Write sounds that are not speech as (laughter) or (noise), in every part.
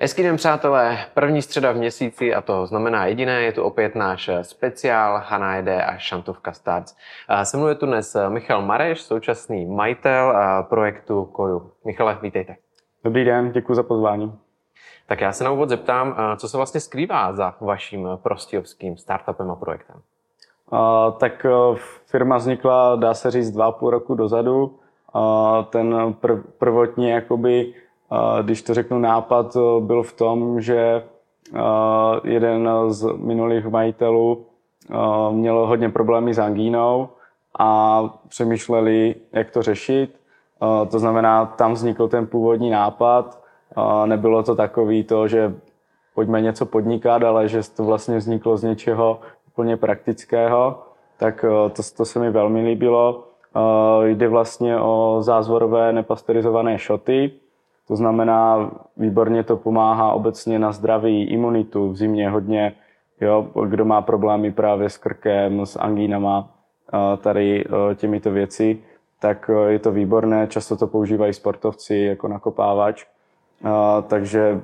Hezký den, přátelé. První středa v měsíci a to znamená jediné, je tu opět náš speciál Hana jede a Šantovka Starts. Se mnou je tu dnes Michal Mareš, současný majitel projektu Koju. Michale, vítejte. Dobrý den, děkuji za pozvání. Tak já se na úvod zeptám, co se vlastně skrývá za vaším prostějovským startupem a projektem? Uh, tak uh, firma vznikla, dá se říct, dva a půl roku dozadu. Uh, ten prv, prvotní jakoby když to řeknu, nápad eh, byl v tom, že eh, jeden z minulých majitelů eh, měl hodně problémy s angínou a přemýšleli, jak to řešit. To znamená, tam vznikl ten původní nápad. Nebylo to takový to, že pojďme něco podnikat, ale že to vlastně vzniklo z něčeho úplně praktického. Tak to, to se mi velmi líbilo. Jde vlastně o zázvorové nepasterizované šoty, to znamená, výborně to pomáhá obecně na zdraví, imunitu v zimě hodně, jo, kdo má problémy právě s krkem, s angínama, tady těmito věci, tak je to výborné, často to používají sportovci jako nakopávač, takže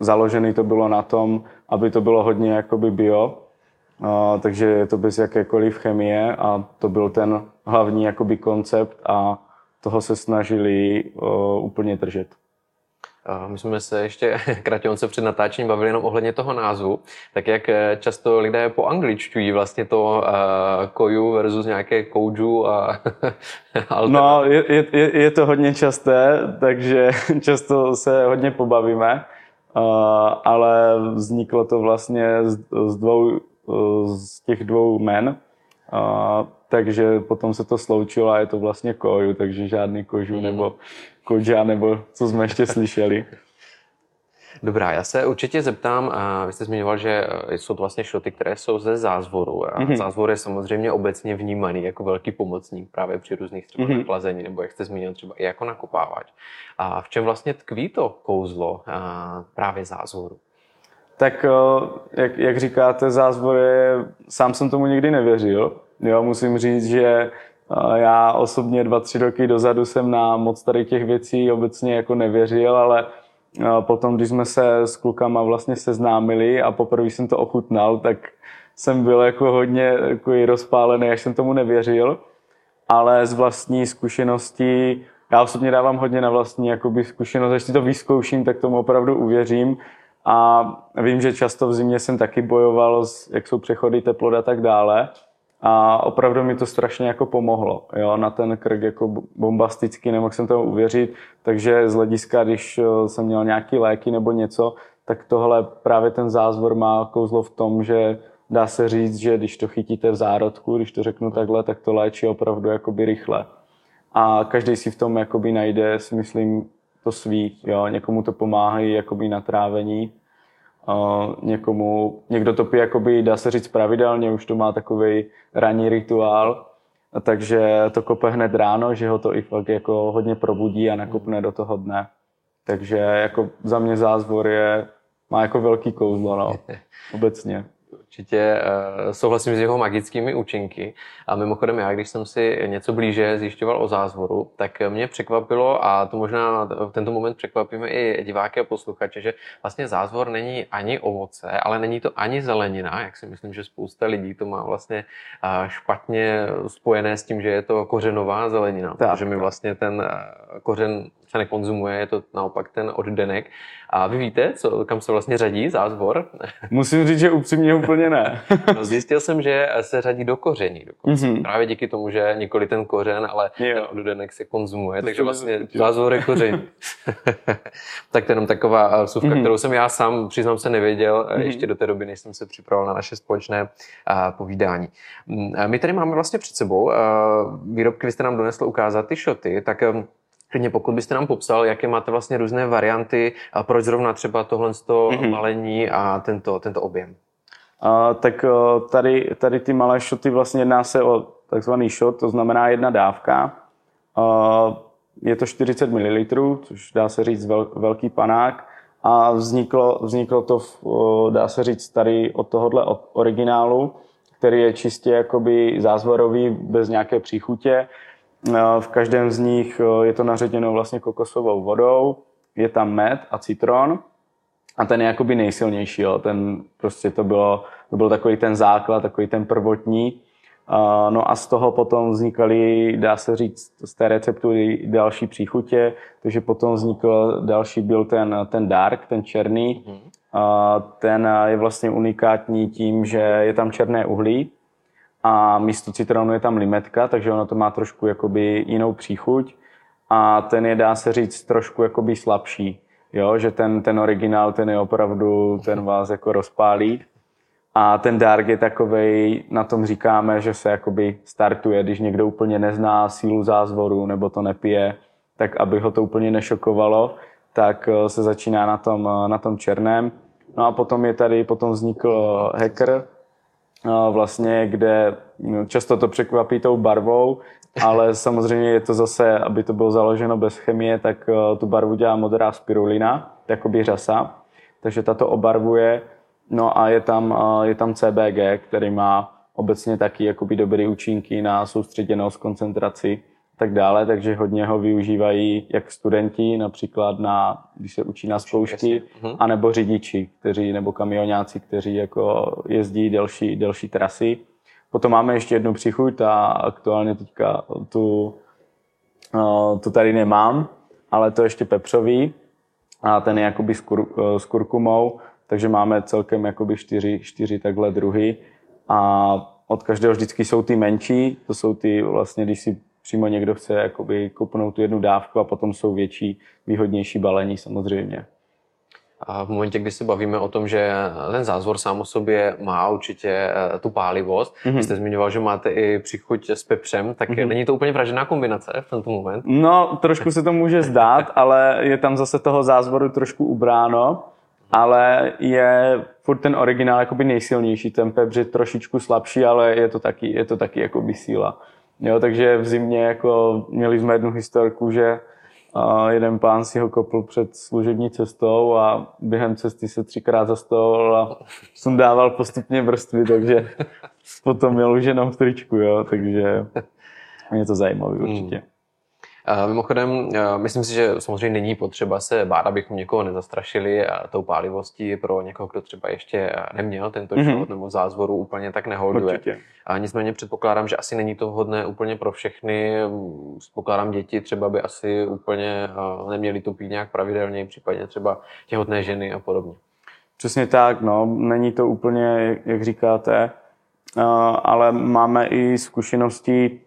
založený to bylo na tom, aby to bylo hodně jakoby bio, takže je to bez jakékoliv chemie a to byl ten hlavní jakoby koncept a toho se snažili úplně držet. My jsme se ještě (laughs) kratěnce před natáčením bavili jenom ohledně toho názvu. Tak jak eh, často lidé po angličtují vlastně to uh, koju versus nějaké kouju a (laughs) No, je, je, je to hodně časté, takže (laughs) často se hodně pobavíme, uh, ale vzniklo to vlastně z, z, dvou, z těch dvou men. Uh, takže potom se to sloučilo a je to vlastně koju, takže žádný kožu mm. nebo Kodža, nebo co jsme ještě slyšeli. Dobrá, já se určitě zeptám, vy jste zmiňoval, že e, jsou to vlastně šoty, které jsou ze zázvoru. A mm-hmm. zázvor je samozřejmě obecně vnímaný jako velký pomocník právě při různých třeba mm-hmm. chlazení, nebo jak jste zmínil třeba i jako nakopávač. A v čem vlastně tkví to kouzlo právě zázvoru? Tak e, jak, jak říkáte, zázvor je, sám jsem tomu nikdy nevěřil. Jo, musím říct, že já osobně dva, tři roky dozadu jsem na moc tady těch věcí obecně jako nevěřil, ale potom, když jsme se s klukama vlastně seznámili a poprvé jsem to ochutnal, tak jsem byl jako hodně jako rozpálený, až jsem tomu nevěřil. Ale z vlastní zkušenosti, já osobně dávám hodně na vlastní jakoby, zkušenost, až si to vyzkouším, tak tomu opravdu uvěřím. A vím, že často v zimě jsem taky bojoval, jak jsou přechody teplot a tak dále. A opravdu mi to strašně jako pomohlo. Jo? Na ten krk jako bombasticky, nemohl jsem tomu uvěřit. Takže z hlediska, když eh, jsem měl nějaký léky nebo něco, tak tohle právě ten zázvor má kouzlo v tom, že dá se říct, že když to chytíte v zárodku, když to řeknu takhle, tak to léčí opravdu jakoby rychle. A každý si v tom jakoby najde, si myslím, to svý. Jo? Někomu to pomáhá jakoby na trávení, někomu, někdo to pije, jakoby, dá se říct pravidelně, už to má takový ranní rituál, takže to kope hned ráno, že ho to i fakt jako hodně probudí a nakopne do toho dne. Takže jako za mě zázvor je, má jako velký kouzlo, no, (laughs) obecně určitě uh, souhlasím s jeho magickými účinky. A mimochodem já, když jsem si něco blíže zjišťoval o zázvoru, tak mě překvapilo, a to možná v tento moment překvapíme i diváky a posluchače, že vlastně zázvor není ani ovoce, ale není to ani zelenina, jak si myslím, že spousta lidí to má vlastně uh, špatně spojené s tím, že je to kořenová zelenina, tak. protože my vlastně ten uh, kořen se nekonzumuje, je to naopak ten oddenek. A vy víte, co, kam se vlastně řadí zázvor? (laughs) Musím říct, že upřímně úplně ne. no, zjistil jsem, že se řadí do koření dokonce. Mm-hmm. Právě díky tomu, že nikoli ten kořen, ale jo. ten oddenek se konzumuje, to takže vlastně zázvor je koření. (laughs) tak to je jenom taková vsuvka, mm-hmm. kterou jsem já sám, přiznám se, nevěděl mm-hmm. ještě do té doby, než jsem se připravoval na naše společné povídání. Mm, my tady máme vlastně před sebou výrobky, vy jste nám donesl ukázat ty šoty, tak Klidně pokud byste nám popsal, jaké máte vlastně různé varianty a proč zrovna třeba tohle mm-hmm. malení a tento, tento objem. Uh, tak uh, tady, tady ty malé šoty vlastně jedná se o takzvaný shot, to znamená jedna dávka. Uh, je to 40 ml, což dá se říct vel, velký panák a vzniklo, vzniklo to, v, dá se říct, tady od tohohle originálu, který je čistě jakoby zázvorový, bez nějaké příchutě v každém z nich eh, je to naředěno vlastně kokosovou vodou, je tam med a citron a ten je jakoby nejsilnější, jo. ten prostě to bylo, to byl takový ten základ, takový ten prvotní. No a z toho potom vznikaly, dá se říct, z té receptury další příchutě, takže potom vznikl další, byl ten, ten dark, ten černý. Uh, ten je vlastně unikátní tím, že je tam černé uhlí a místo citronu je tam limetka, takže ono to má trošku jakoby jinou příchuť a ten je, dá se říct, trošku jakoby slabší. Jo, že ten, ten originál, ten je opravdu, ten vás jako rozpálí. A ten dark je takovej, na tom říkáme, že se jakoby startuje, když někdo úplně nezná sílu zázvoru nebo to nepije, tak aby ho to úplně nešokovalo, tak eh, se začíná na tom, eh, na tom černém. No a potom je tady, potom vznikl eh, hacker, vlastně, kde no, často to překvapí tou barvou, ale samozřejmě je to zase, aby to bylo založeno bez chemie, tak tu barvu dělá modrá spirulina, jakoby řasa, takže tato obarvuje. No a je tam, je tam CBG, který má obecně taky jakoby dobrý účinky na soustředěnost, koncentraci tak dále, takže hodně ho využívají jak studenti, například na, když se učí na zkoušky, mhm. anebo řidiči, kteří, nebo kamionáci, kteří jako jezdí delší, delší trasy. Potom máme ještě jednu přichuť a aktuálně teďka tu, tu tady nemám, ale to ještě pepřový a ten je jakoby s, kur, s kurkumou, takže máme celkem jakoby čtyři, čtyři takhle druhy a od každého vždycky jsou ty menší, to jsou ty vlastně, když si přímo někdo chce jakoby kopnout tu jednu dávku a potom jsou větší, výhodnější balení samozřejmě. A v momentě, kdy se bavíme o tom, že ten zázvor sám o sobě má určitě eh, tu pálivost, mm-hmm. jste zmiňoval, že máte i příchuť s pepřem, tak mm-hmm. není to úplně vražená kombinace v tento moment? No, trošku se to může zdát, (laughs) ale je tam zase toho zázvoru trošku ubráno ale je furt ten originál jakoby nejsilnější, ten pepř je trošičku slabší, ale je to taky, je to taky jakoby síla. Jo, takže v zimě jako měli jsme jednu historku, že jeden pán si ho kopl před služební cestou a během cesty se třikrát zastavil a sundával postupně vrstvy, takže potom měl už jenom v tričku, jo, takže je to zajímavé určitě. Hmm. Mimochodem, myslím si, že samozřejmě není potřeba se bát, abychom někoho nezastrašili tou pálivostí pro někoho, kdo třeba ještě neměl tento mm-hmm. nebo zázvoru úplně tak neholduje. A nicméně předpokládám, že asi není to vhodné úplně pro všechny. Předpokládám děti třeba by asi úplně neměli to pít nějak pravidelně, případně třeba těhotné ženy a podobně. Přesně tak, no, není to úplně, jak říkáte, ale máme i zkušenosti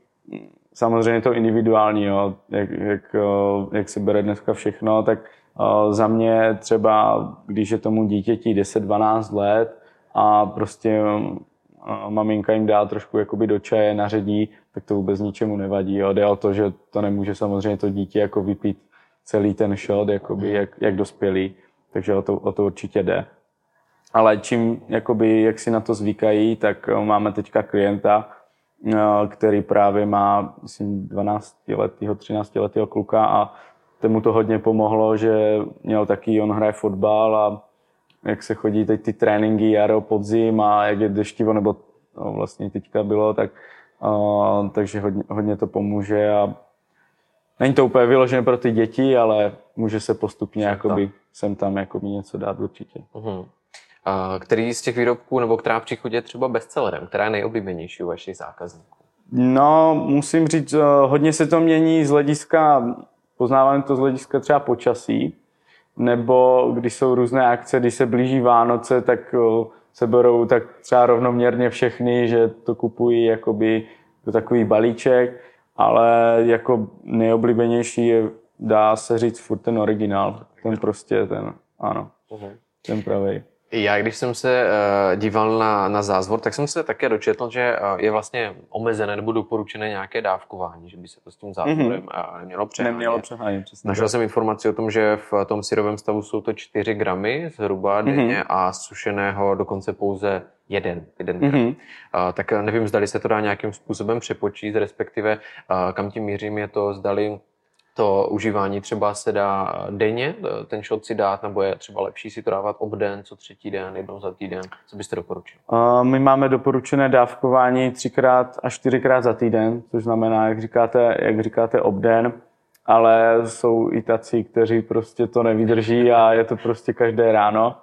samozřejmě to individuální, jo, jak, jak, eh, jak se bere dneska všechno, tak uh, za mě třeba, když je tomu dítěti 10-12 let a prostě uh, maminka jim dá trošku jakoby do čaje, naředí, tak to vůbec ničemu nevadí. Jo. Jde o to, že to nemůže samozřejmě to dítě jako vypít celý ten shot, jakoby, jak, jak dospělý, takže o to, o to určitě jde. Ale čím, jakoby, jak si na to zvykají, tak máme teďka klienta, Eh, který právě má, myslím, 12 letého, 13 letého kluka a tomu to hodně pomohlo, že měl taky, on hraje fotbal a jak se chodí teď ty tréninky jaro, podzim a jak je deštivo, nebo no, vlastně teďka bylo, tak uh, takže hodně, hodně to pomůže a není to úplně vyložené pro ty děti, ale může se postupně sem jakoby, sem tam jakoby něco dát určitě. Uh-huh. Který z těch výrobků, nebo která příchuť je třeba bestsellerem? Která je nejoblíbenější u vašich zákazníků? No, musím říct, hodně se to mění z hlediska, poznávám to z hlediska třeba počasí, nebo když jsou různé akce, když se blíží Vánoce, tak se berou tak třeba rovnoměrně všechny, že to kupují jakoby do takový balíček, ale jako nejoblíbenější je, dá se říct, furt ten originál. Ten prostě, ten, ano, uh-huh. ten pravý. Já, když jsem se uh, díval na, na zázvor, tak jsem se také dočetl, že uh, je vlastně omezené nebo doporučené nějaké dávkování, že by se to s tím zázvorem mm-hmm. uh, nemělo přehánět. Nemělo přehánět, přesně. Našel jsem informaci o tom, že v tom syrovém stavu jsou to 4 gramy zhruba mm-hmm. denně a sušeného dokonce pouze jeden, jeden gram. Mm-hmm. Uh, tak nevím, zdali se to dá nějakým způsobem přepočíst, respektive uh, kam tím mířím je to, zdali to užívání třeba se dá denně, ten shot si dát, nebo je třeba lepší si to dávat obden, co třetí den, jednou za týden? Co byste doporučil? My máme doporučené dávkování třikrát až čtyřikrát za týden, což znamená, jak říkáte, jak říkáte obden, ale jsou i tací, kteří prostě to nevydrží a je to prostě každé ráno.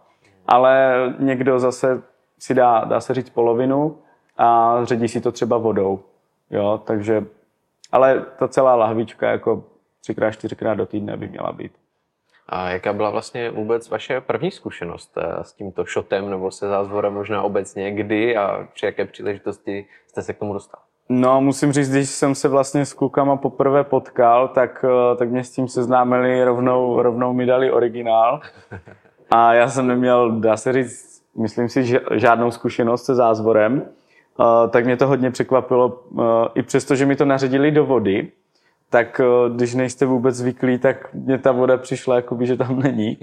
ale někdo zase si dá, dá se říct, polovinu a ředí si to třeba vodou. Jo, takže, ale ta celá lahvička jako třikrát, čtyřikrát do týdne by měla být. A jaká byla vlastně vůbec vaše první zkušenost eh, s tímto šotem nebo se zázvorem možná obecně, kdy a při jaké příležitosti jste se k tomu dostal? No, musím říct, když jsem se vlastně s klukama poprvé potkal, tak, eh, tak mě s tím seznámili, rovnou, rovnou mi dali originál. A já jsem neměl, dá se říct, myslím si, žádnou zkušenost se zázvorem. Uh, tak mě to hodně překvapilo, i přesto, že mi to naředili do vody, tak když nejste vůbec zvyklí, tak mě ta voda přišla, jakoby, že tam není.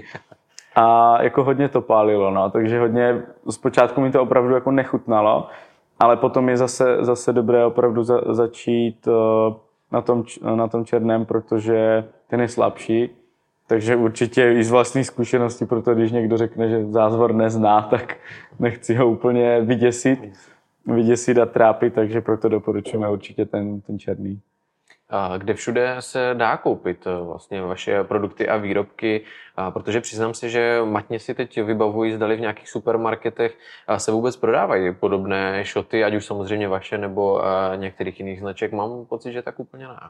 A jako hodně to pálilo, no, takže hodně, zpočátku mi to opravdu jako nechutnalo, ale potom je zase, zase dobré opravdu za, začít na tom, na tom černém, protože ten je slabší, takže určitě i z vlastní zkušenosti, proto když někdo řekne, že zázvor nezná, tak nechci ho úplně vyděsit, vyděsit a trápit, takže proto doporučujeme určitě ten, ten černý kde všude se dá koupit eh, vlastně vaše produkty a výrobky, protože přiznám si, že matně si teď vybavují, zdali v nějakých supermarketech se vůbec prodávají podobné šoty, ať už samozřejmě vaše nebo eh, některých jiných značek. Mám pocit, že tak úplně ne.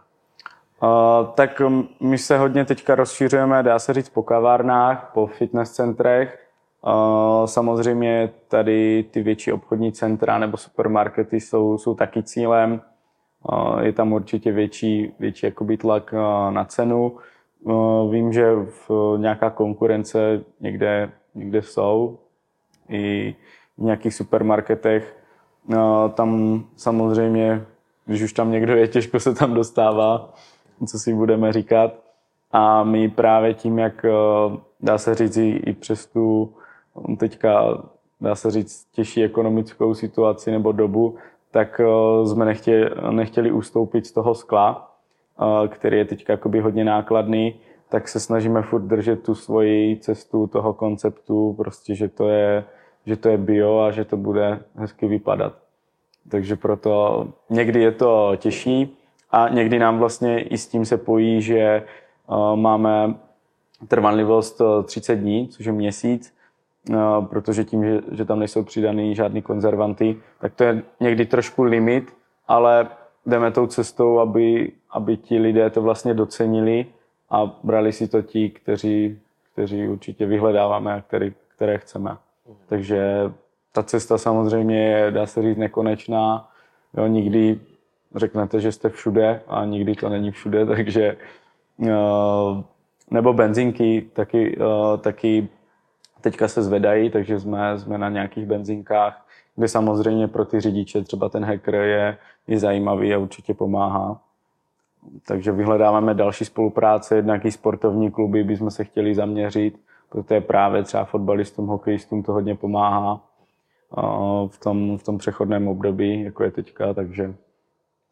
Uh, tak my se hodně teďka rozšířujeme, dá se říct, po kavárnách, po fitness centrech. Uh, samozřejmě tady ty větší obchodní centra nebo supermarkety jsou, jsou taky cílem je tam určitě větší, větší jakoby tlak na cenu. Vím, že v nějaká konkurence někde, někde jsou i v nějakých supermarketech. Tam samozřejmě, když už tam někdo je, těžko se tam dostává, co si budeme říkat. A my právě tím, jak dá se říct i přes tu teďka dá se říct těžší ekonomickou situaci nebo dobu, tak eh, jsme nechtěli, nechtěli ustoupit z toho skla, eh, který je teď hodně nákladný, tak se snažíme furt držet tu svoji cestu toho konceptu, prostě, že to je, že to je bio a že to bude hezky vypadat. Takže proto někdy je to těžší a někdy nám vlastně i s tím se pojí, že eh, máme trvanlivost 30 dní, což je měsíc, No, protože tím, že, že tam nejsou přidaný žádný konzervanty, tak to je někdy trošku limit, ale jdeme tou cestou, aby, aby ti lidé to vlastně docenili a brali si to ti, kteří, kteří určitě vyhledáváme a který, které chceme. Takže ta cesta samozřejmě je, dá se říct, nekonečná. Jo, nikdy řeknete, že jste všude a nikdy to není všude, (laughs) takže eh, nebo benzinky taky, eh, taky teďka se zvedají, takže jsme, jsme na nějakých benzinkách, kde samozřejmě pro ty řidiče třeba ten hacker je, je zajímavý a určitě pomáhá. Takže vyhledáváme další spolupráce, jednak i sportovní kluby bychom se chtěli zaměřit, protože právě třeba fotbalistům, hokejistům to hodně pomáhá v tom, v tom přechodném období, jako je teďka, takže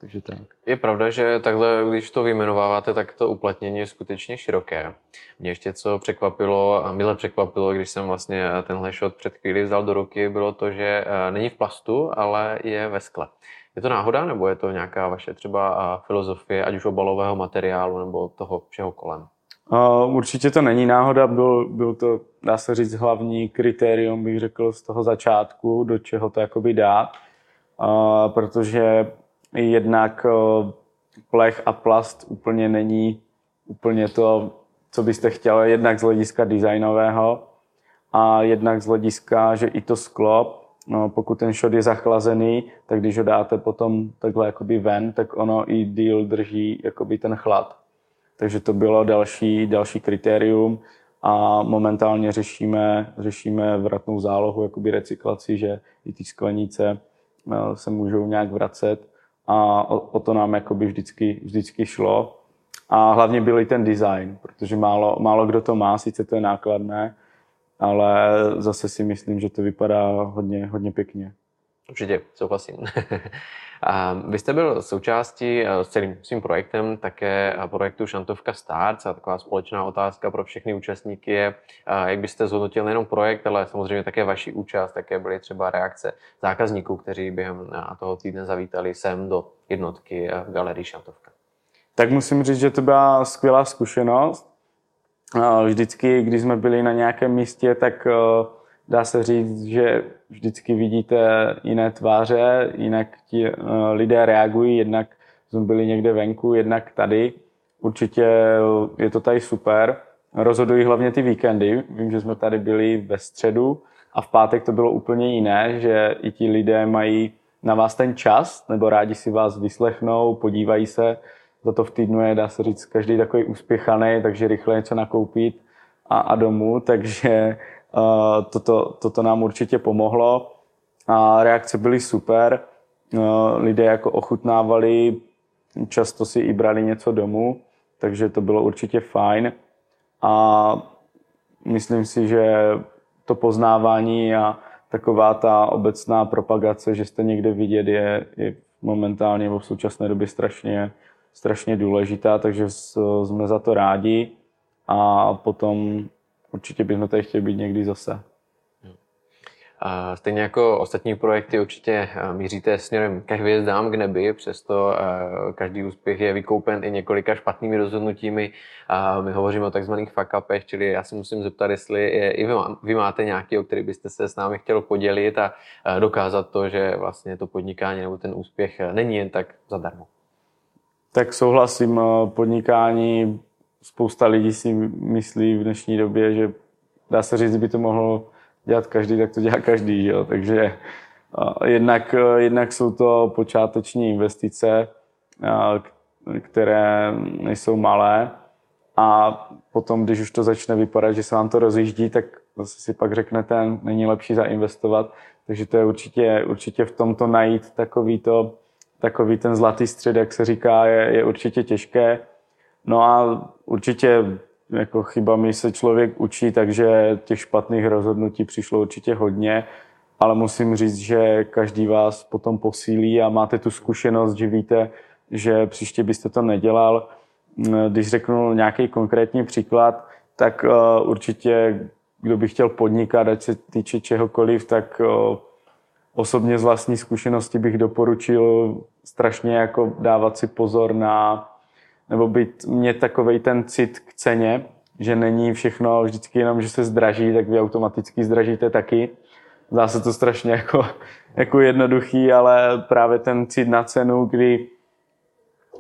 takže tak. Je pravda, že takhle, když to vyjmenováváte, tak to uplatnění je skutečně široké. Mě ještě co překvapilo, a mile překvapilo, když jsem vlastně tenhle shot před chvíli vzal do ruky, bylo to, že eh, není v plastu, ale je ve skle. Je to náhoda, nebo je to nějaká vaše třeba eh, filozofie, ať už obalového materiálu, nebo toho všeho kolem? Uh, určitě to není náhoda, byl, byl to, dá se říct, hlavní kritérium, bych řekl, z toho začátku, do čeho to jakoby dát, uh, protože jednak eh, plech a plast úplně není úplně to, co byste chtěli, jednak z hlediska designového a jednak z hlediska, že i to sklo, no, pokud ten šot je zachlazený, tak když ho dáte potom takhle jakoby ven, tak ono i díl drží jakoby ten chlad. Takže to bylo další, další kritérium a momentálně řešíme, řešíme vratnou zálohu, jakoby recyklaci, že i ty sklenice eh, se můžou nějak vracet a o, o to nám jakoby vždycky, vždycky šlo. A hlavně byl i ten design, protože málo, málo kdo to má, sice to je nákladné, ale zase si myslím, že to vypadá hodně, hodně pěkně. Určitě, souhlasím. (laughs) a vy jste byl součástí eh, s celým svým projektem také eh, projektu Šantovka Starts a taková společná otázka pro všechny účastníky je, eh, jak byste zhodnotil nejenom projekt, ale samozřejmě také vaši účast, také byly třeba reakce zákazníků, kteří během toho týdne zavítali sem do jednotky v galerii Šantovka. Tak musím říct, že to byla skvělá zkušenost. Vždycky, když jsme byli na nějakém místě, tak dá se říct, že vždycky vidíte jiné tváře, jinak ti uh, lidé reagují, jednak jsme byli někde venku, jednak tady. Určitě je to tady super. Rozhodují hlavně ty víkendy. Vím, že jsme tady byli ve středu a v pátek to bylo úplně jiné, že i ti lidé mají na vás ten čas, nebo rádi si vás vyslechnou, podívají se. Za to v týdnu je, dá se říct, každý takový uspěchaný, takže rychle něco nakoupit a, a domů, takže toto, toto nám určitě pomohlo. A reakce byly super. Uh, lidé jako ochutnávali, často si i brali něco domů, takže to bylo určitě fajn. A myslím si, že to poznávání a taková ta obecná propagace, že jste někde vidět, je, je momentálně v současné době strašně, strašně důležitá, takže jsme za to rádi a potom určitě bychom tady chtěli být někdy zase. Stejně jako ostatní projekty určitě eh, míříte směrem ke hvězdám, k nebi, přesto eh, každý úspěch je vykoupen i několika špatnými rozhodnutími. My hovoříme o takzvaných fuck upech, čili já si musím zeptat, jestli je, i vy máte nějaký, o který byste se s námi chtěl podělit a eh, dokázat to, že vlastně to podnikání nebo ten úspěch není jen tak zadarmo. Tak souhlasím, podnikání, spousta lidí si myslí v dnešní době, že dá se říct, by to mohlo dělat každý, tak to dělá každý. Jo? Takže jednak, jednak jsou to počáteční investice, které nejsou malé a potom, když už to začne vypadat, že se vám to rozjíždí, tak zase si pak řeknete, není lepší zainvestovat. Takže to je určitě, určitě v tomto najít takový, to, takový ten zlatý střed, jak se říká, je, je určitě těžké. No a určitě jako chybami se člověk učí, takže těch špatných rozhodnutí přišlo určitě hodně, ale musím říct, že každý vás potom posílí a máte tu zkušenost, že víte, že příště byste to nedělal. Když řeknu nějaký konkrétní příklad, tak uh, určitě, kdo by chtěl podnikat, ať se týče čehokoliv, tak uh, osobně z vlastní zkušenosti bych doporučil strašně jako dávat si pozor na nebo být, mít takový ten cit k ceně, že není všechno vždycky jenom, že se zdraží, tak vy automaticky zdražíte taky. Zdá se to strašně jako, jako jednoduchý, ale právě ten cit na cenu, kdy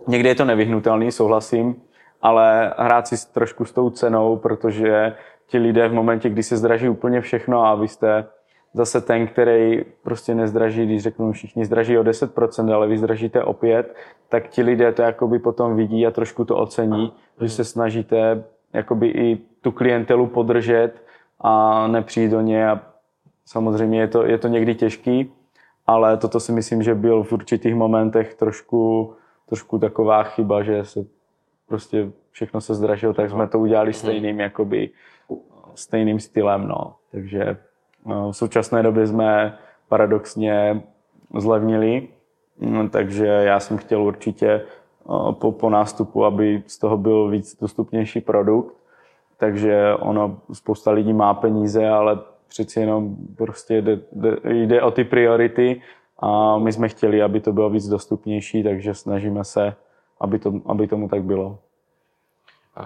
někdy je to nevyhnutelný, souhlasím, ale hrát si trošku s tou cenou, protože ti lidé v momentě, kdy se zdraží úplně všechno a vy jste zase ten, který prostě nezdraží, když řeknu všichni zdraží o 10%, ale vy zdražíte o 5%, tak ti lidé to jakoby potom vidí a trošku to ocení, že se snažíte jakoby i tu klientelu podržet a nepřijít do ně a samozřejmě je to, je to někdy těžký, ale toto si myslím, že byl v určitých momentech trošku, trošku taková chyba, že se prostě všechno se zdražilo, tak jsme to udělali stejným, jakoby, stejným stylem, no. Takže v současné době jsme paradoxně zlevnili, No, takže já jsem chtěl určitě po, po nástupu, aby z toho byl víc dostupnější produkt. Takže ono, spousta lidí má peníze, ale přeci jenom prostě jde, jde, jde o ty priority a my jsme chtěli, aby to bylo víc dostupnější, takže snažíme se, aby, to, aby tomu tak bylo.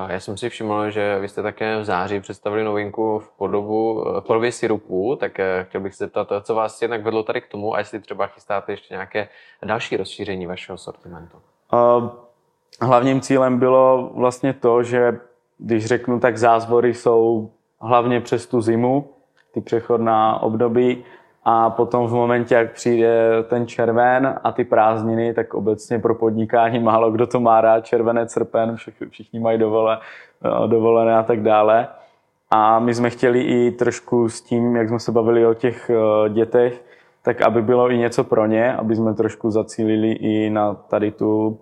Já jsem si všiml, že vy jste také v září představili novinku v, podobu, v podobě syrupu, tak eh, chtěl bych se zeptat, co vás jednak vedlo tady k tomu a jestli třeba chystáte ještě nějaké další rozšíření vašeho sortimentu. Hlavním cílem bylo vlastně to, že když řeknu, tak zázvory jsou hlavně přes tu zimu, ty přechodná období a potom v momentě, jak přijde ten červen a ty prázdniny, tak obecně pro podnikání málo kdo to má rád, červené srpen, všichni, mají dovole, eh, dovolené a tak dále. A my jsme chtěli i trošku s tím, jak jsme se bavili o těch eh, dětech, tak aby bylo i něco pro ně, aby jsme trošku zacílili i na tady tu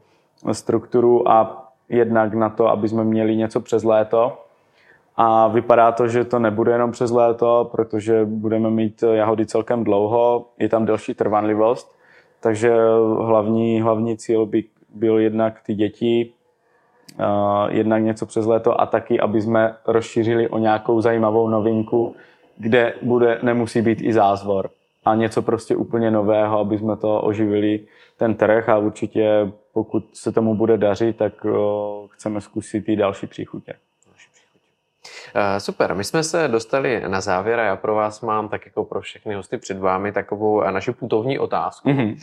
strukturu a jednak na to, aby jsme měli něco přes léto, a vypadá to, že to nebude jenom přes léto, protože budeme mít jahody celkem dlouho, je tam delší trvanlivost, takže hlavní, hlavní cíl by byl jednak ty děti, jednak něco přes léto a taky, aby jsme rozšířili o nějakou zajímavou novinku, kde bude, nemusí být i zázvor. A něco prostě úplně nového, aby jsme to oživili ten trh. A určitě pokud se tomu bude dařit, tak chceme zkusit i další příchutě. Eh, super, my jsme se dostali na závěr a já pro vás mám, tak jako pro všechny hosty před vámi, takovou eh, naši putovní otázku. Mm-hmm.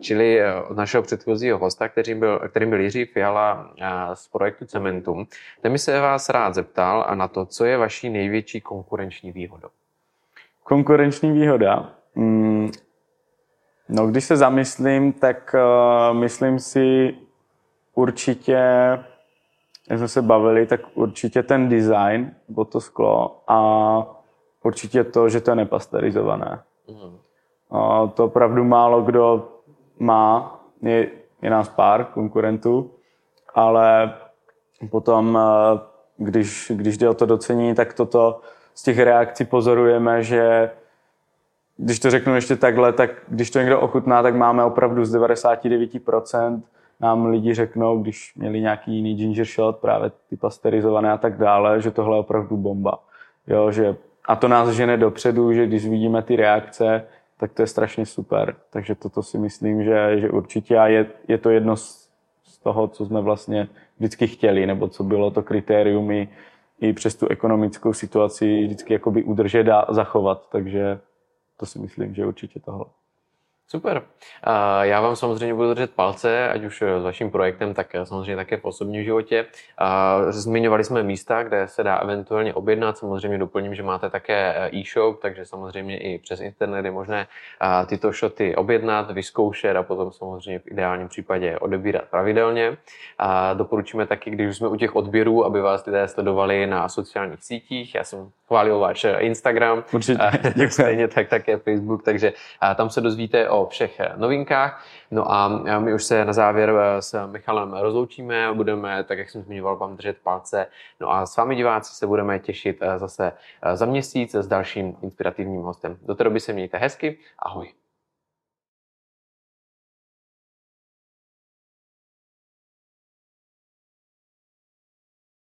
Čili od našeho předchozího hosta, kterým byl, kterým byl Jiří Fiala z projektu Cementum, ten mi se vás rád zeptal na to, co je vaší největší konkurenční výhodou. Konkurenční výhoda? Mm, no, když se zamyslím, tak uh, myslím si určitě jak jsme se bavili, tak určitě ten design, nebo to sklo a určitě to, že to je nepasterizované. Mm. A to opravdu málo kdo má, je, je nás pár konkurentů, ale potom, eh, když, když jde o to docení, tak toto z těch reakcí pozorujeme, že když to řeknu ještě takhle, tak když to někdo ochutná, tak máme opravdu z 99% nám lidi řeknou, když měli nějaký jiný ginger shot, právě ty pasterizované a tak dále, že tohle je opravdu bomba. Jo, že, a to nás žene dopředu, že když vidíme ty reakce, tak to je strašně super. Takže toto si myslím, že, že určitě a je, je to jedno z, z toho, co jsme vlastně vždycky chtěli, nebo co bylo to kritérium i, i přes tu ekonomickou situaci vždycky jakoby udržet a zachovat. Takže to si myslím, že určitě tohle. Super. Já vám samozřejmě budu držet palce, ať už s vaším projektem, tak samozřejmě také v osobním životě. Zmiňovali jsme místa, kde se dá eventuálně objednat. Samozřejmě doplním, že máte také e-shop, takže samozřejmě i přes internet je možné tyto shoty objednat, vyzkoušet a potom samozřejmě v ideálním případě odebírat pravidelně. Doporučíme taky, když jsme u těch odběrů, aby vás lidé sledovali na sociálních sítích. Já jsem chválil váš Instagram. Určitě. (laughs) Stejně tak také Facebook, takže tam se dozvíte o všech novinkách. No a my už se na závěr eh, s Michalem rozloučíme, budeme, tak jak jsem zmiňoval, vám držet palce. No a s vámi diváci se budeme těšit eh, zase eh, za měsíc s dalším inspirativním hostem. Do té doby se mějte hezky, ahoj.